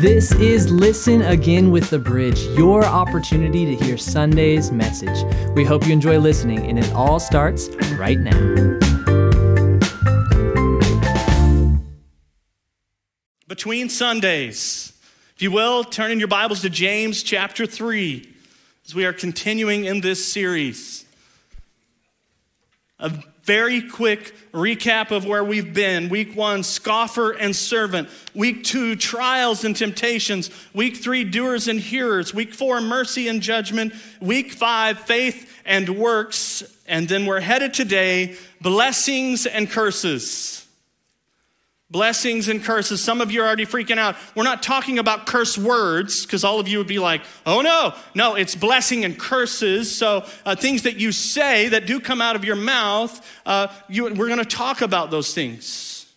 This is Listen Again with the Bridge, your opportunity to hear Sunday's message. We hope you enjoy listening, and it all starts right now. Between Sundays, if you will, turn in your Bibles to James chapter 3 as we are continuing in this series. A very quick recap of where we've been. Week one, scoffer and servant. Week two, trials and temptations. Week three, doers and hearers. Week four, mercy and judgment. Week five, faith and works. And then we're headed today, blessings and curses. Blessings and curses. Some of you are already freaking out. We're not talking about curse words because all of you would be like, oh no. No, it's blessing and curses. So uh, things that you say that do come out of your mouth, uh, you, we're going to talk about those things.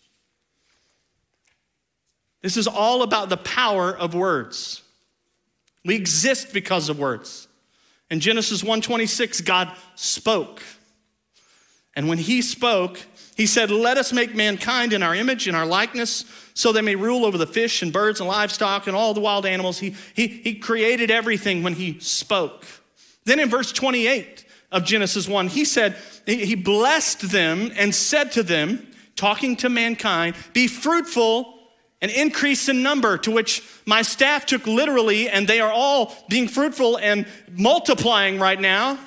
This is all about the power of words. We exist because of words. In Genesis 1:26, God spoke. And when he spoke, he said, Let us make mankind in our image, in our likeness, so they may rule over the fish and birds and livestock and all the wild animals. He, he, he created everything when he spoke. Then in verse 28 of Genesis 1, he said, He blessed them and said to them, talking to mankind, Be fruitful and increase in number, to which my staff took literally, and they are all being fruitful and multiplying right now.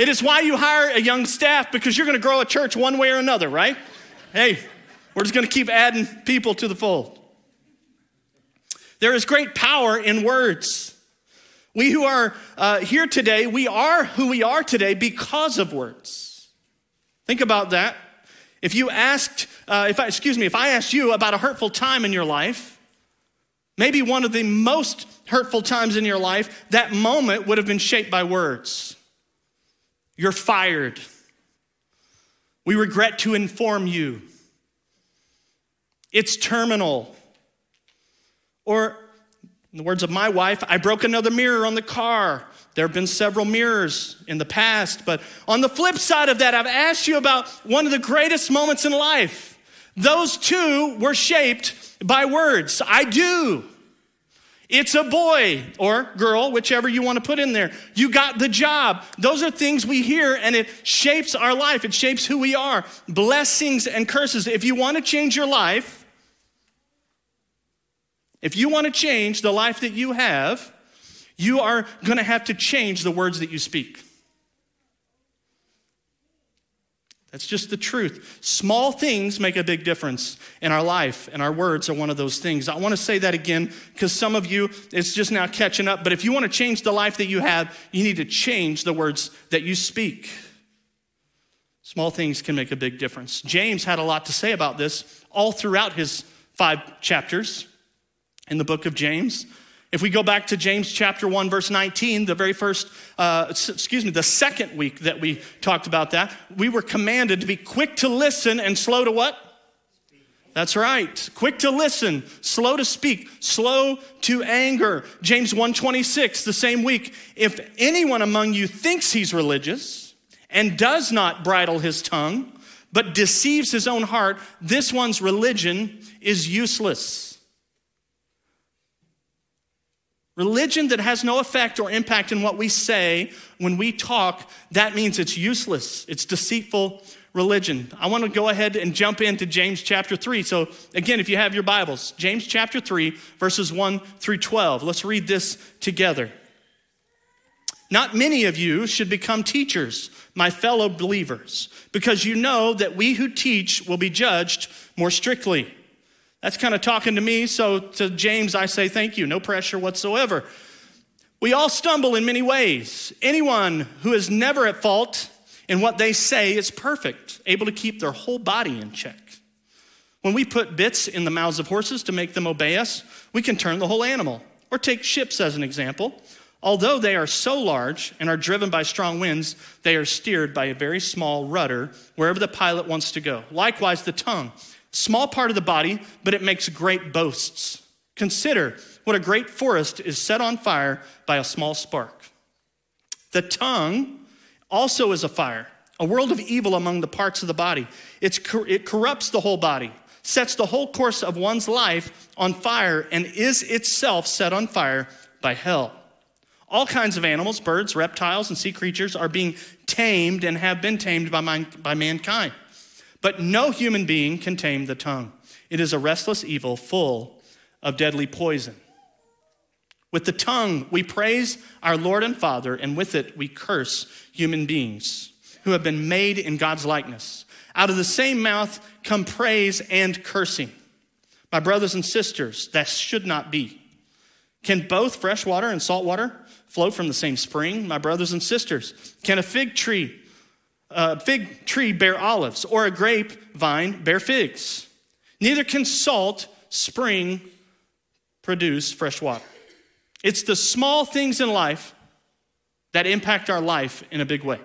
It is why you hire a young staff because you're going to grow a church one way or another, right? Hey, we're just going to keep adding people to the fold. There is great power in words. We who are uh, here today, we are who we are today because of words. Think about that. If you asked, uh, if I, excuse me, if I asked you about a hurtful time in your life, maybe one of the most hurtful times in your life, that moment would have been shaped by words. You're fired. We regret to inform you. It's terminal. Or, in the words of my wife, I broke another mirror on the car. There have been several mirrors in the past, but on the flip side of that, I've asked you about one of the greatest moments in life. Those two were shaped by words. I do. It's a boy or girl, whichever you want to put in there. You got the job. Those are things we hear and it shapes our life. It shapes who we are. Blessings and curses. If you want to change your life, if you want to change the life that you have, you are going to have to change the words that you speak. That's just the truth. Small things make a big difference in our life, and our words are one of those things. I want to say that again because some of you, it's just now catching up. But if you want to change the life that you have, you need to change the words that you speak. Small things can make a big difference. James had a lot to say about this all throughout his five chapters in the book of James. If we go back to James chapter 1, verse 19, the very first, uh, excuse me, the second week that we talked about that, we were commanded to be quick to listen and slow to what? That's right. Quick to listen, slow to speak, slow to anger. James 1:26 the same week, if anyone among you thinks he's religious and does not bridle his tongue, but deceives his own heart, this one's religion is useless. Religion that has no effect or impact in what we say when we talk, that means it's useless. It's deceitful religion. I want to go ahead and jump into James chapter 3. So, again, if you have your Bibles, James chapter 3, verses 1 through 12. Let's read this together. Not many of you should become teachers, my fellow believers, because you know that we who teach will be judged more strictly. That's kind of talking to me. So to James, I say thank you, no pressure whatsoever. We all stumble in many ways. Anyone who is never at fault in what they say is perfect, able to keep their whole body in check. When we put bits in the mouths of horses to make them obey us, we can turn the whole animal. Or take ships as an example. Although they are so large and are driven by strong winds, they are steered by a very small rudder wherever the pilot wants to go. Likewise, the tongue Small part of the body, but it makes great boasts. Consider what a great forest is set on fire by a small spark. The tongue also is a fire, a world of evil among the parts of the body. It's, it corrupts the whole body, sets the whole course of one's life on fire and is itself set on fire by hell. All kinds of animals, birds, reptiles, and sea creatures are being tamed and have been tamed by, man, by mankind. But no human being can tame the tongue. It is a restless evil full of deadly poison. With the tongue, we praise our Lord and Father, and with it, we curse human beings who have been made in God's likeness. Out of the same mouth come praise and cursing. My brothers and sisters, that should not be. Can both fresh water and salt water flow from the same spring? My brothers and sisters, can a fig tree, a fig tree bear olives, or a grapevine bear figs? Neither can salt spring produce fresh water. It's the small things in life that impact our life in a big way.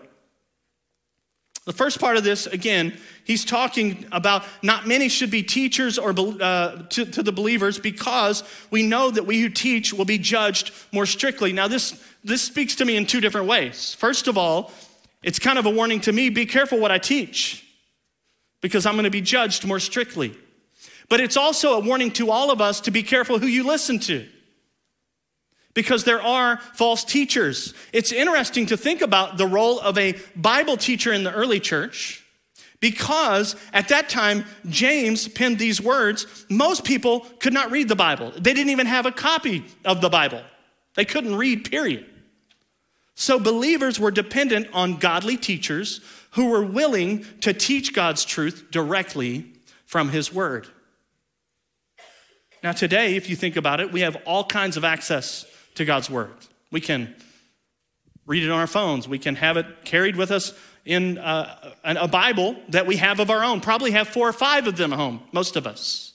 The first part of this, again, he's talking about not many should be teachers or uh, to, to, the believers because we know that we who teach will be judged more strictly. Now, this, this speaks to me in two different ways. First of all, it's kind of a warning to me be careful what I teach because I'm going to be judged more strictly. But it's also a warning to all of us to be careful who you listen to because there are false teachers. It's interesting to think about the role of a Bible teacher in the early church because at that time, James penned these words. Most people could not read the Bible, they didn't even have a copy of the Bible, they couldn't read, period. So believers were dependent on godly teachers who were willing to teach God's truth directly from His Word. Now, today, if you think about it, we have all kinds of access to God's Word. We can read it on our phones, we can have it carried with us in uh, a Bible that we have of our own. Probably have four or five of them at home, most of us.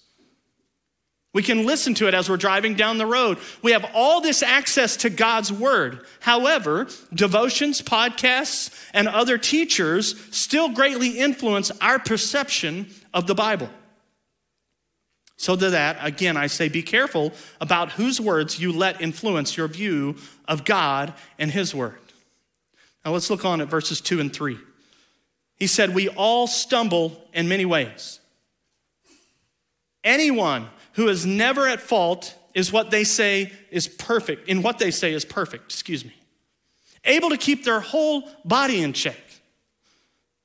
We can listen to it as we're driving down the road. We have all this access to God's Word. However, devotions, podcasts, and other teachers still greatly influence our perception of the Bible. So, to that, again, I say be careful about whose words you let influence your view of God and His Word. Now, let's look on at verses 2 and 3. He said, We all stumble in many ways. Anyone who is never at fault is what they say is perfect, in what they say is perfect, excuse me. Able to keep their whole body in check.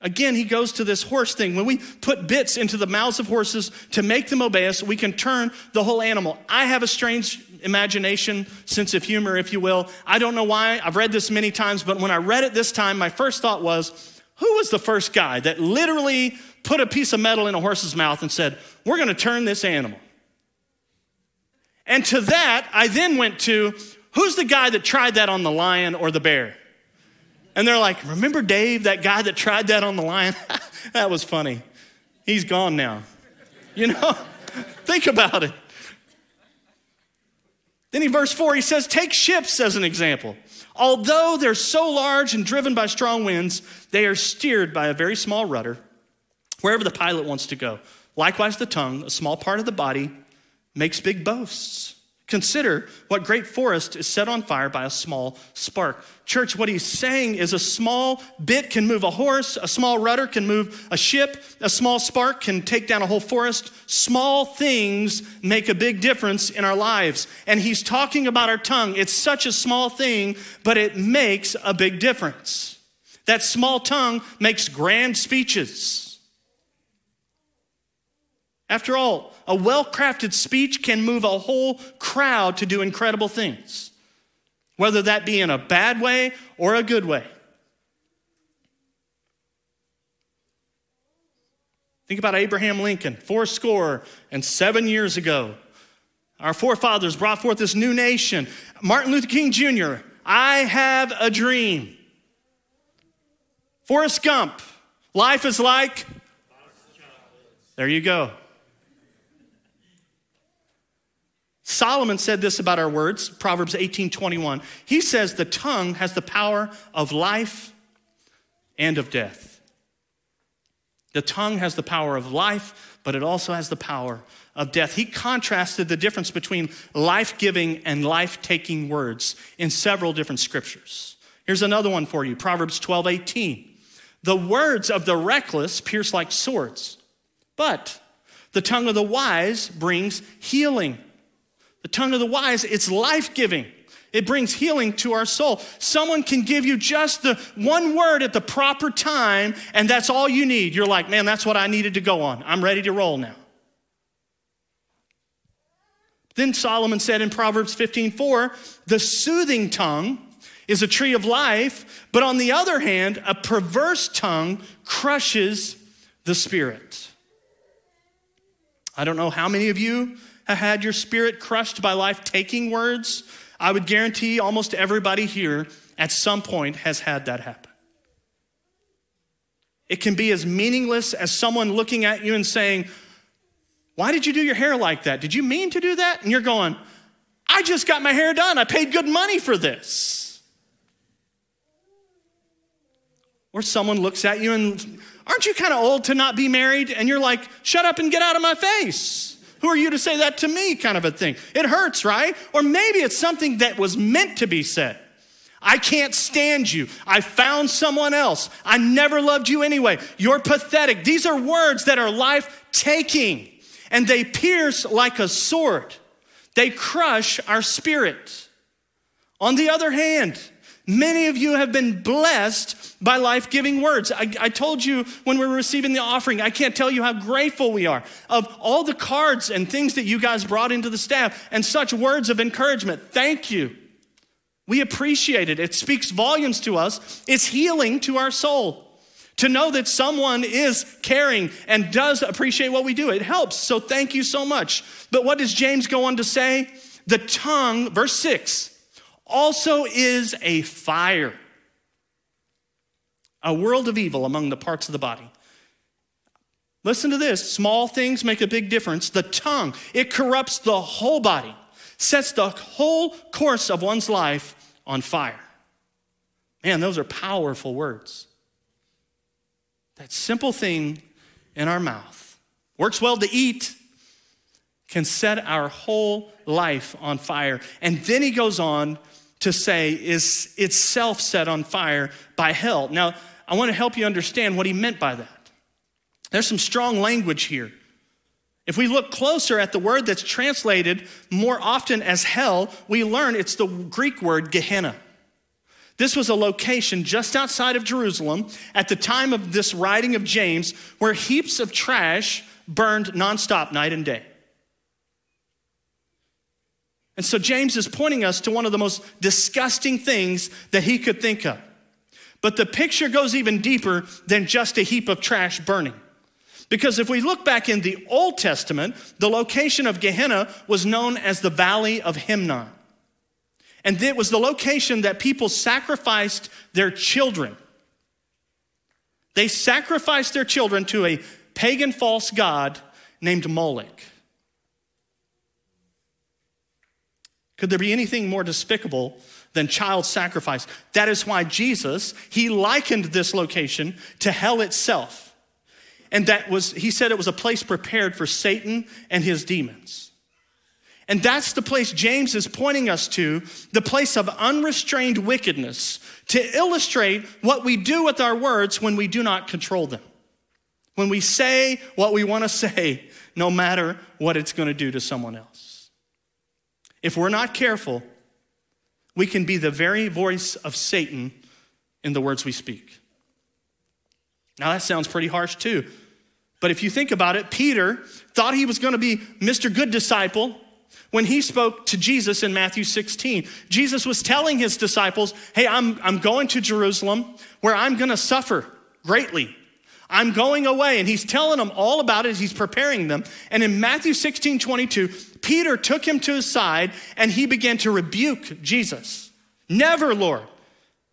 Again, he goes to this horse thing. When we put bits into the mouths of horses to make them obey us, we can turn the whole animal. I have a strange imagination, sense of humor, if you will. I don't know why. I've read this many times, but when I read it this time, my first thought was, who was the first guy that literally put a piece of metal in a horse's mouth and said, We're going to turn this animal? And to that, I then went to, who's the guy that tried that on the lion or the bear? And they're like, Remember Dave, that guy that tried that on the lion? that was funny. He's gone now. You know, think about it. Then in verse 4, he says, Take ships as an example. Although they're so large and driven by strong winds, they are steered by a very small rudder wherever the pilot wants to go. Likewise, the tongue, a small part of the body, makes big boasts. Consider what great forest is set on fire by a small spark. Church, what he's saying is a small bit can move a horse, a small rudder can move a ship, a small spark can take down a whole forest. Small things make a big difference in our lives. And he's talking about our tongue. It's such a small thing, but it makes a big difference. That small tongue makes grand speeches. After all, a well crafted speech can move a whole crowd to do incredible things, whether that be in a bad way or a good way. Think about Abraham Lincoln, four score and seven years ago. Our forefathers brought forth this new nation. Martin Luther King Jr., I have a dream. Forrest Gump, life is like. There you go. Solomon said this about our words, Proverbs 18 21. He says, The tongue has the power of life and of death. The tongue has the power of life, but it also has the power of death. He contrasted the difference between life giving and life taking words in several different scriptures. Here's another one for you Proverbs 12 18. The words of the reckless pierce like swords, but The tongue of the wise brings healing. The tongue of the wise, it's life giving. It brings healing to our soul. Someone can give you just the one word at the proper time, and that's all you need. You're like, man, that's what I needed to go on. I'm ready to roll now. Then Solomon said in Proverbs 15 the soothing tongue is a tree of life, but on the other hand, a perverse tongue crushes the spirit. I don't know how many of you had your spirit crushed by life taking words. I would guarantee almost everybody here at some point has had that happen. It can be as meaningless as someone looking at you and saying, Why did you do your hair like that? Did you mean to do that? And you're going, I just got my hair done. I paid good money for this. Or someone looks at you and, Aren't you kind of old to not be married? And you're like, Shut up and get out of my face. Who are you to say that to me? kind of a thing. It hurts, right? Or maybe it's something that was meant to be said. I can't stand you. I found someone else. I never loved you anyway. You're pathetic. These are words that are life taking and they pierce like a sword. They crush our spirit. On the other hand, Many of you have been blessed by life giving words. I, I, told you when we were receiving the offering, I can't tell you how grateful we are of all the cards and things that you guys brought into the staff and such words of encouragement. Thank you. We appreciate it. It speaks volumes to us, it's healing to our soul. To know that someone is caring and does appreciate what we do, it helps. So thank you so much. But what does James go on to say? The tongue, verse 6 also is a fire, a world of evil among the parts of the body. Listen to this small things make a big difference. The tongue, it corrupts the whole body, sets the whole course of one's life on fire. Man, those are powerful words. That simple thing in our mouth works well to eat, can set our whole life on fire. And then he goes on to say is itself set on fire by hell. Now, I want to help you understand what he meant by that. There's some strong language here. If we look closer at the word that's translated more often as hell, we learn it's the Greek word Gehenna. This was a location just outside of Jerusalem at the time of this writing of James where heaps of trash burned nonstop night and day. And so James is pointing us to one of the most disgusting things that he could think of. But the picture goes even deeper than just a heap of trash burning. Because if we look back in the Old Testament, the location of Gehenna was known as the Valley of Hinnom. And it was the location that people sacrificed their children. They sacrificed their children to a pagan false god named Moloch. Could there be anything more despicable than child sacrifice? That is why Jesus, he likened this location to hell itself. And that was, he said it was a place prepared for Satan and his demons. And that's the place James is pointing us to, the place of unrestrained wickedness, to illustrate what we do with our words when we do not control them. When we say what we want to say, no matter what it's going to do to someone else. If we're not careful, we can be the very voice of Satan in the words we speak. Now, that sounds pretty harsh too. But if you think about it, Peter thought he was going to be Mr. Good Disciple when he spoke to Jesus in Matthew 16. Jesus was telling his disciples, Hey, I'm, I'm going to Jerusalem where I'm going to suffer greatly. I'm going away. And he's telling them all about it. He's preparing them. And in Matthew 16 22, Peter took him to his side and he began to rebuke Jesus. Never, Lord.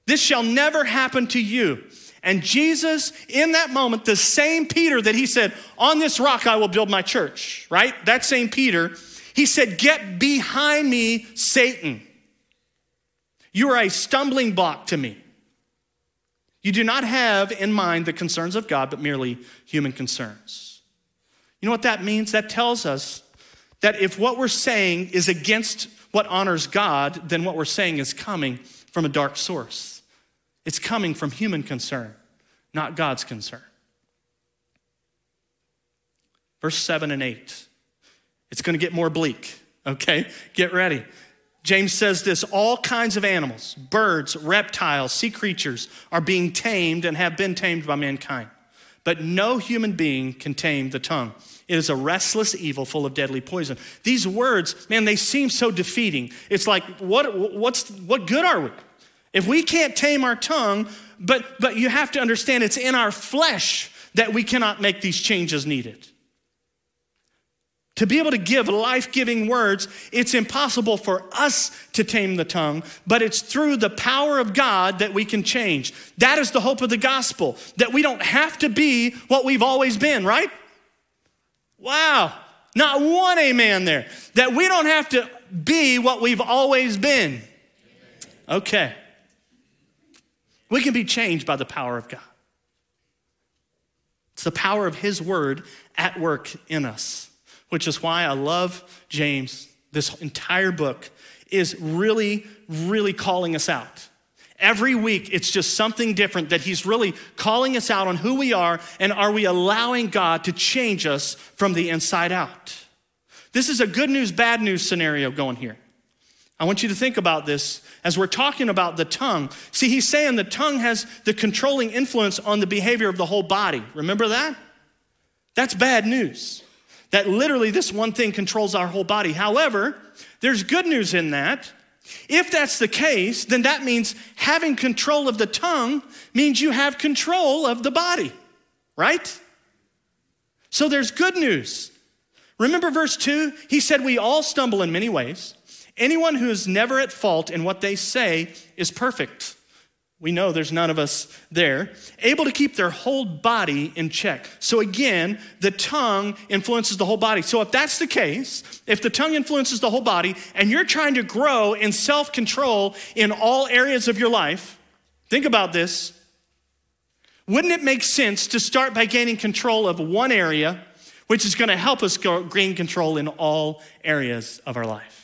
This shall never happen to you. And Jesus, in that moment, the same Peter that he said, On this rock I will build my church, right? That same Peter, he said, Get behind me, Satan. You are a stumbling block to me. You do not have in mind the concerns of God, but merely human concerns. You know what that means? That tells us that if what we're saying is against what honors God, then what we're saying is coming from a dark source. It's coming from human concern, not God's concern. verse 7 and 8. It's going to get more bleak, okay? Get ready. James says this all kinds of animals, birds, reptiles, sea creatures are being tamed and have been tamed by mankind. But no human being can tame the tongue. It is a restless evil full of deadly poison. These words, man, they seem so defeating. It's like, what, what's, what good are we? If we can't tame our tongue, but, but you have to understand it's in our flesh that we cannot make these changes needed. To be able to give life giving words, it's impossible for us to tame the tongue, but it's through the power of God that we can change. That is the hope of the gospel, that we don't have to be what we've always been, right? Wow, not one amen there. That we don't have to be what we've always been. Okay. We can be changed by the power of God. It's the power of His word at work in us which is why I love James. This entire book is really, really calling us out. Every week, it's just something different that he's really calling us out on who we are and are we allowing God to change us from the inside out. This is a good news, bad news scenario going here. I want you to think about this as we're talking about the tongue. See, he's saying the tongue has the controlling influence on the behavior of the whole body. Remember that? That's bad news that literally this one thing controls our whole body. However, there's good news in that. If that's the case, then that means having control of the tongue means you have control of the body, right? So there's good news. Remember verse 2? He said, We all stumble in many ways. Anyone who is never at fault in what they say is perfect we know there's none of us there, able to keep their whole body in check. So again, the tongue influences the whole body. So if that's the case, if the tongue influences the whole body and you're trying to grow in self control in all areas of your life, think about this. Wouldn't it make sense to start by gaining control of one area, which is going to help us gain control in all areas of our life?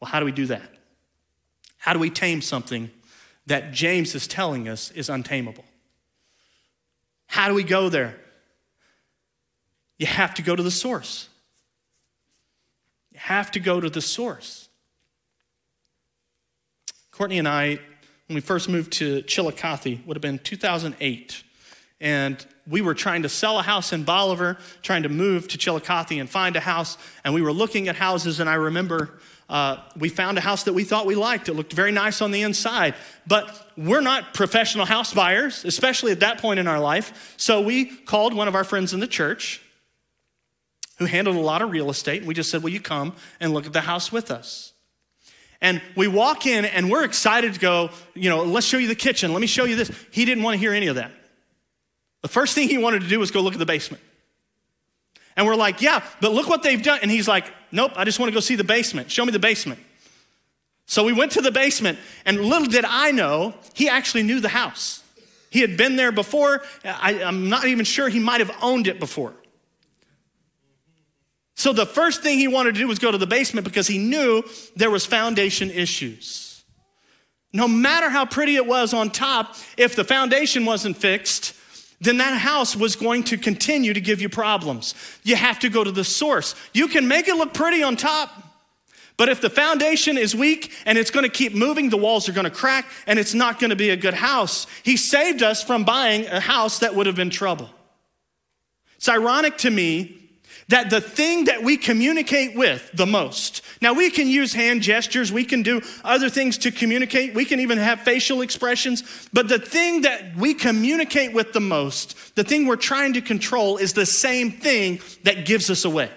Well, how do we do that? How do we tame something that James is telling us is untamable? How do we go there? You have to go to the source. You have to go to the source. Courtney and I, when we first moved to Chillicothe, would have been 2008. And we were trying to sell a house in Bolivar, trying to move to Chillicothe and find a house. And we were looking at houses, and I remember uh, we found a house that we thought we liked. It looked very nice on the inside, but we're not professional house buyers, especially at that point in our life. So we called one of our friends in the church who handled a lot of real estate, and we just said, Will you come and look at the house with us? And we walk in and we're excited to go, you know, let's show you the kitchen. Let me show you this. He didn't want to hear any of that. The first thing he wanted to do was go look at the basement. And we're like, yeah, but look what they've done. And he's like, nope, I just want to go see the basement. Show me the basement. So we went to the basement, and little did I know, he actually knew the house. He had been there before. I, am not even sure he might have owned it before. So the first thing he wanted to do was go to the basement because he knew there was foundation issues. No matter how pretty it was on top, if the foundation wasn't fixed, then that house was going to continue to give you problems. You have to go to the source. You can make it look pretty on top, but if the foundation is weak and it's going to keep moving, the walls are going to crack and it's not going to be a good house. He saved us from buying a house that would have been trouble. It's ironic to me that the thing that we communicate with the most, now we can use hand gestures, we can do other things to communicate, we can even have facial expressions, but the thing that we communicate with the most, the thing we're trying to control, is the same thing that gives us away.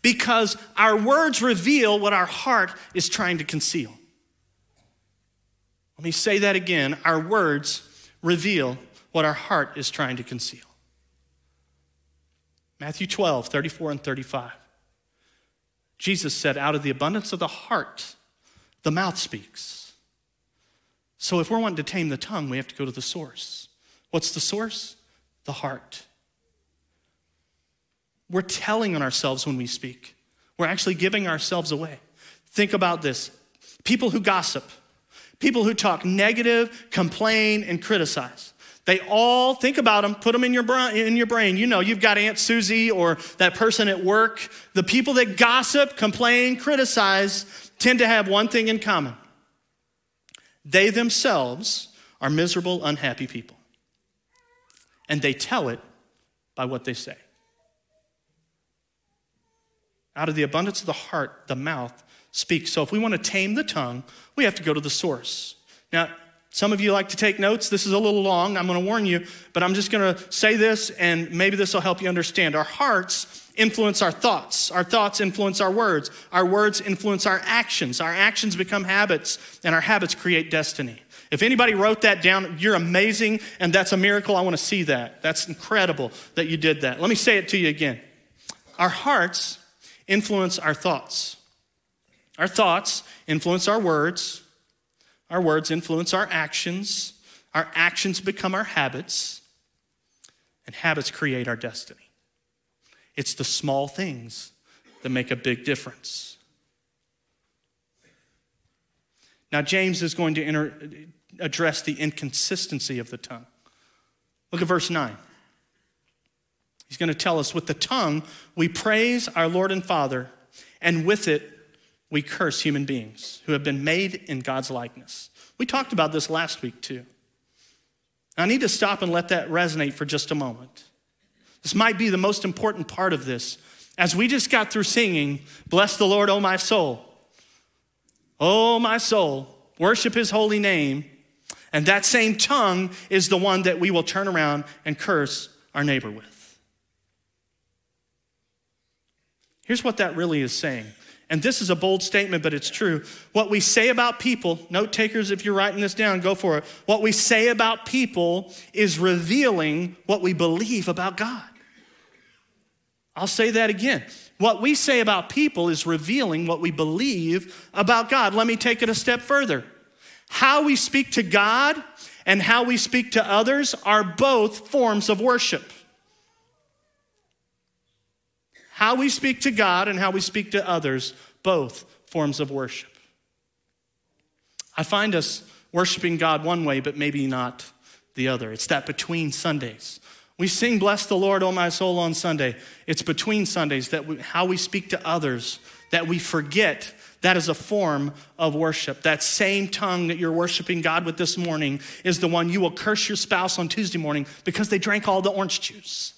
Because our words reveal what our heart is trying to conceal. Let me say that again. Our words reveal what our heart is trying to conceal. Matthew 12, 34 and 35. Jesus said, Out of the abundance of the heart, the mouth speaks. So if we're wanting to tame the tongue, we have to go to the source. What's the source? The heart. We're telling on ourselves when we speak, we're actually giving ourselves away. Think about this people who gossip, People who talk negative, complain, and criticize. They all think about them, put them in your, brain, in your brain. You know, you've got Aunt Susie or that person at work. The people that gossip, complain, criticize tend to have one thing in common they themselves are miserable, unhappy people. And they tell it by what they say. Out of the abundance of the heart, the mouth speaks. So if we want to tame the tongue, we have to go to the source. Now, some of you like to take notes. This is a little long. I'm going to warn you, but I'm just going to say this and maybe this will help you understand. Our hearts influence our thoughts. Our thoughts influence our words. Our words influence our actions. Our actions become habits, and our habits create destiny. If anybody wrote that down, you're amazing, and that's a miracle. I want to see that. That's incredible that you did that. Let me say it to you again. Our hearts influence our thoughts. Our thoughts influence our words. Our words influence our actions. Our actions become our habits. And habits create our destiny. It's the small things that make a big difference. Now, James is going to address the inconsistency of the tongue. Look at verse 9. He's going to tell us with the tongue, we praise our Lord and Father, and with it, we curse human beings who have been made in God's likeness. We talked about this last week, too. I need to stop and let that resonate for just a moment. This might be the most important part of this. As we just got through singing, Bless the Lord, O my soul. O my soul, worship his holy name. And that same tongue is the one that we will turn around and curse our neighbor with. Here's what that really is saying. And this is a bold statement, but it's true. What we say about people, note takers, if you're writing this down, go for it. What we say about people is revealing what we believe about God. I'll say that again. What we say about people is revealing what we believe about God. Let me take it a step further. How we speak to God and how we speak to others are both forms of worship. How we speak to God and how we speak to others, both forms of worship. I find us worshiping God one way, but maybe not the other. It's that between Sundays. We sing Bless the Lord, O my soul, on Sunday. It's between Sundays that we, how we speak to others that we forget that is a form of worship. That same tongue that you're worshiping God with this morning is the one you will curse your spouse on Tuesday morning because they drank all the orange juice.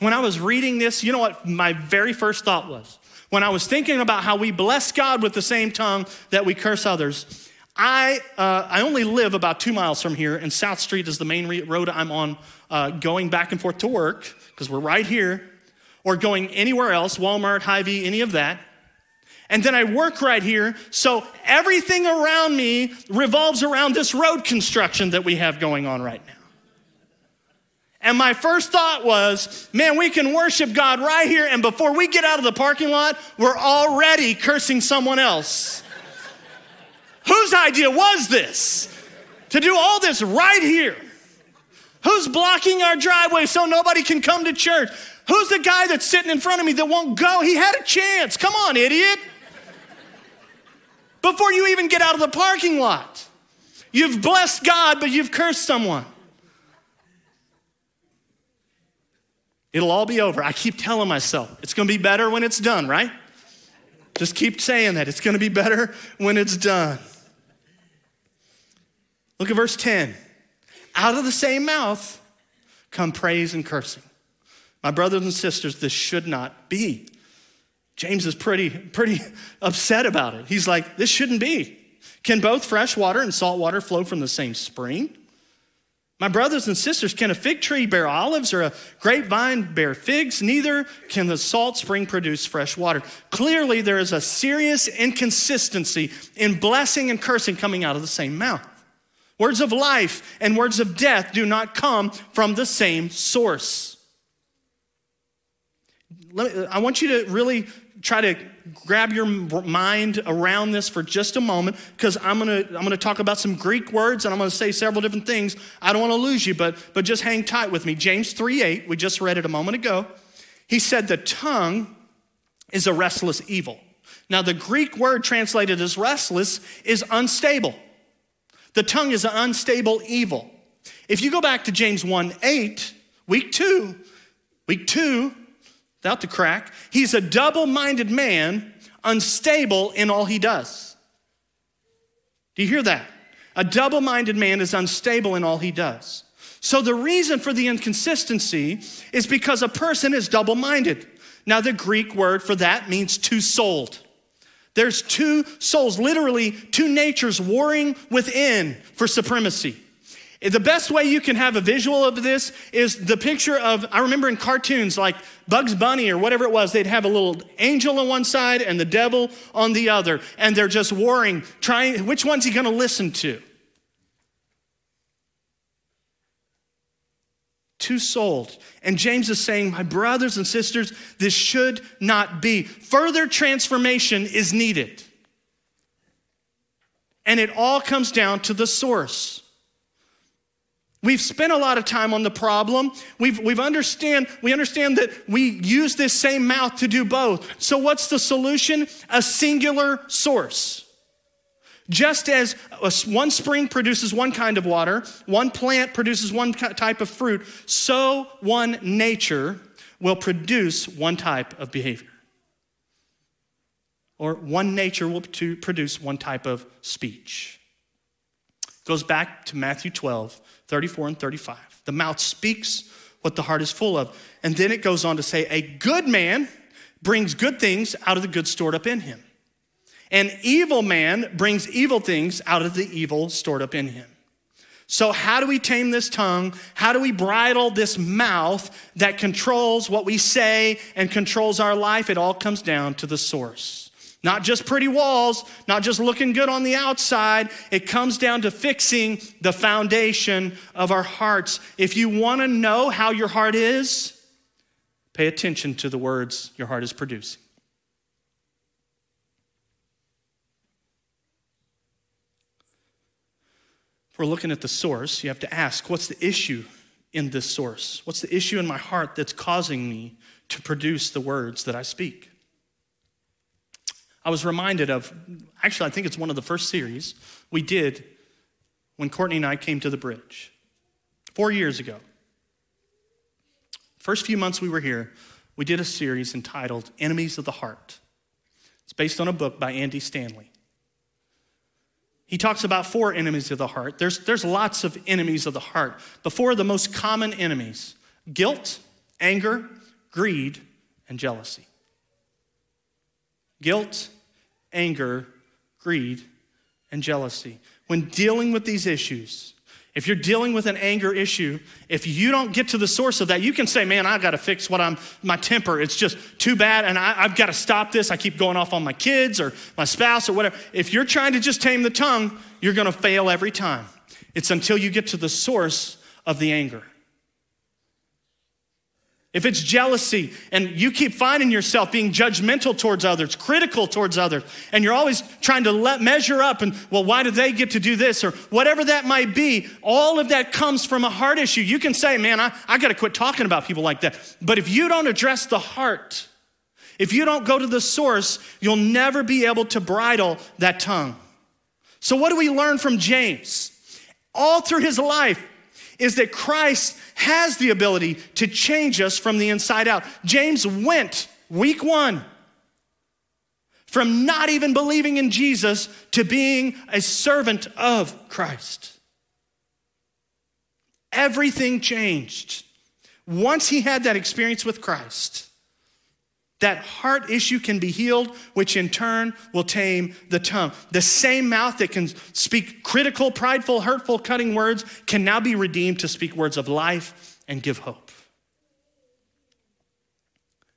When I was reading this, you know what my very first thought was? When I was thinking about how we bless God with the same tongue that we curse others, I, uh, I only live about two miles from here, and South Street is the main road I'm on uh, going back and forth to work because we're right here, or going anywhere else, Walmart, Hy-Vee, any of that. And then I work right here. So everything around me revolves around this road construction that we have going on right now. And my first thought was, man, we can worship God right here. And before we get out of the parking lot, we're already cursing someone else. Whose idea was this? To do all this right here? Who's blocking our driveway so nobody can come to church? Who's the guy that's sitting in front of me that won't go? He had a chance. Come on, idiot before you even get out of the parking lot. You've blessed God, but you've cursed someone. It'll all be over. I keep telling myself it's going to be better when it's done, right? Just keep saying that. It's going to be better when it's done. Look at verse 10. Out of the same mouth come praise and cursing. My brothers and sisters, this should not be. James is pretty, pretty upset about it. He's like, this shouldn't be. Can both fresh water and salt water flow from the same spring? My brothers and sisters, can a fig tree bear olives or a grapevine bear figs? Neither can the salt spring produce fresh water. Clearly, there is a serious inconsistency in blessing and cursing coming out of the same mouth. Words of life and words of death do not come from the same source. I want you to really try to grab your mind around this for just a moment because I'm going to I'm going to talk about some Greek words and I'm going to say several different things. I don't want to lose you, but but just hang tight with me. James 3:8, we just read it a moment ago. He said the tongue is a restless evil. Now, the Greek word translated as restless is unstable. The tongue is an unstable evil. If you go back to James 1 8, week two, week two, without the crack, he's a double minded man, unstable in all he does. Do you hear that? A double minded man is unstable in all he does. So the reason for the inconsistency is because a person is double minded. Now, the Greek word for that means two souled. There's two souls, literally two natures warring within for supremacy. The best way you can have a visual of this is the picture of, I remember in cartoons like Bugs Bunny or whatever it was, they'd have a little angel on one side and the devil on the other, and they're just warring, trying, which one's he gonna listen to? Two souled. And James is saying, My brothers and sisters, this should not be. Further transformation is needed. And it all comes down to the source. We've spent a lot of time on the problem. We've, we've understand, we understand that we use this same mouth to do both. So, what's the solution? A singular source. Just as one spring produces one kind of water, one plant produces one type of fruit, so one nature will produce one type of behavior. Or one nature will produce one type of speech. Goes back to Matthew 12, 34 and 35. The mouth speaks what the heart is full of. And then it goes on to say, A good man brings good things out of the good stored up in him. An evil man brings evil things out of the evil stored up in him. So, how do we tame this tongue? How do we bridle this mouth that controls what we say and controls our life? It all comes down to the source. Not just pretty walls, not just looking good on the outside. It comes down to fixing the foundation of our hearts. If you want to know how your heart is, pay attention to the words your heart is producing. If we're looking at the source, you have to ask what's the issue in this source? What's the issue in my heart that's causing me to produce the words that I speak? I was reminded of, actually, I think it's one of the first series we did when Courtney and I came to the bridge four years ago. First few months we were here, we did a series entitled Enemies of the Heart. It's based on a book by Andy Stanley. He talks about four enemies of the heart. There's, there's lots of enemies of the heart. The four of the most common enemies guilt, anger, greed, and jealousy. Guilt, anger, greed, and jealousy. When dealing with these issues, if you're dealing with an anger issue, if you don't get to the source of that, you can say, Man, I've got to fix what I'm, my temper. It's just too bad, and I, have got to stop this. I keep going off on my kids or my spouse or whatever. If you're trying to just tame the tongue, you're going to fail every time. It's until you get to the source of the anger. If it's jealousy and you keep finding yourself being judgmental towards others, critical towards others, and you're always trying to let, measure up and, well, why do they get to do this or whatever that might be, all of that comes from a heart issue. You can say, man, I, I got to quit talking about people like that. But if you don't address the heart, if you don't go to the source, you'll never be able to bridle that tongue. So, what do we learn from James? All through his life, is that Christ has the ability to change us from the inside out. James went week one from not even believing in Jesus to being a servant of Christ. Everything changed once he had that experience with Christ. That heart issue can be healed, which in turn will tame the tongue. The same mouth that can speak critical, prideful, hurtful, cutting words can now be redeemed to speak words of life and give hope.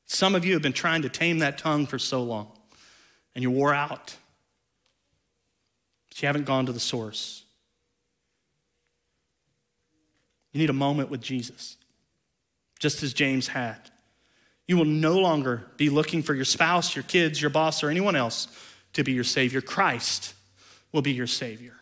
Some of you have been trying to tame that tongue for so long, and you're wore out. But you haven't gone to the source. You need a moment with Jesus, just as James had. You will no longer be looking for your spouse, your kids, your boss, or anyone else to be your Savior. Christ will be your Savior.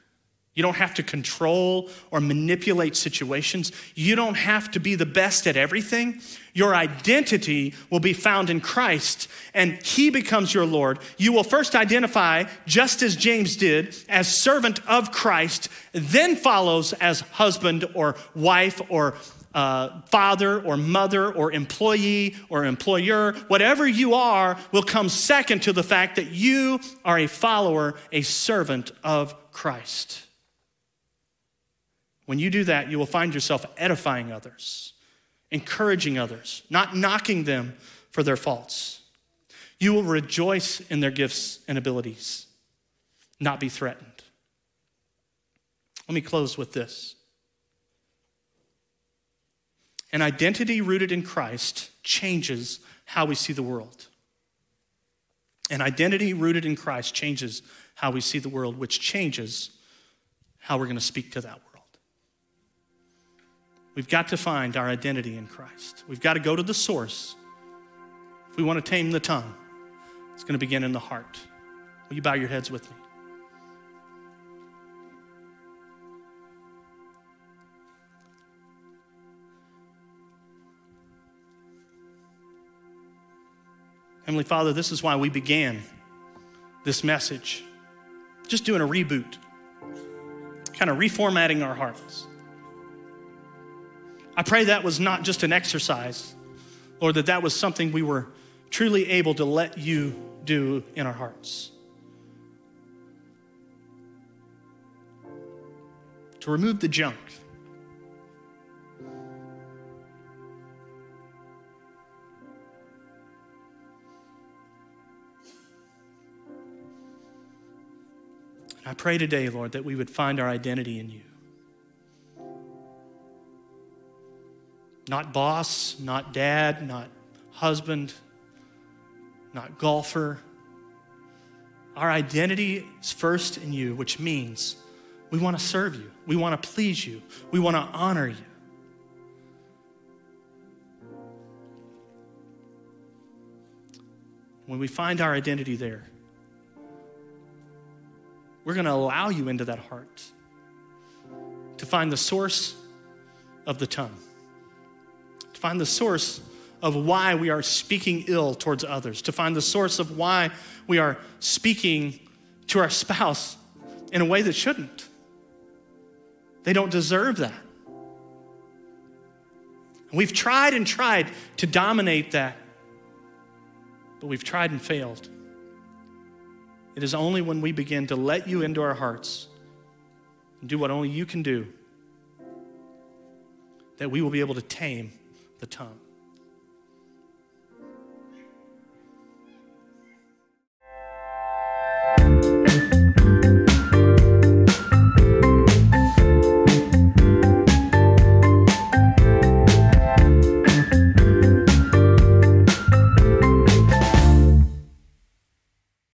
You don't have to control or manipulate situations. You don't have to be the best at everything. Your identity will be found in Christ, and He becomes your Lord. You will first identify, just as James did, as servant of Christ, then follows as husband or wife or uh, father or mother or employee or employer, whatever you are, will come second to the fact that you are a follower, a servant of Christ. When you do that, you will find yourself edifying others, encouraging others, not knocking them for their faults. You will rejoice in their gifts and abilities, not be threatened. Let me close with this. An identity rooted in Christ changes how we see the world. An identity rooted in Christ changes how we see the world, which changes how we're going to speak to that world. We've got to find our identity in Christ. We've got to go to the source. If we want to tame the tongue, it's going to begin in the heart. Will you bow your heads with me? Heavenly Father, this is why we began this message. Just doing a reboot, kind of reformatting our hearts. I pray that was not just an exercise, or that that was something we were truly able to let you do in our hearts. To remove the junk. I pray today, Lord, that we would find our identity in you. Not boss, not dad, not husband, not golfer. Our identity is first in you, which means we want to serve you, we want to please you, we want to honor you. When we find our identity there, we're going to allow you into that heart to find the source of the tongue to find the source of why we are speaking ill towards others, to find the source of why we are speaking to our spouse in a way that shouldn't. They don't deserve that. We've tried and tried to dominate that, but we've tried and failed. It is only when we begin to let you into our hearts and do what only you can do that we will be able to tame the tongue.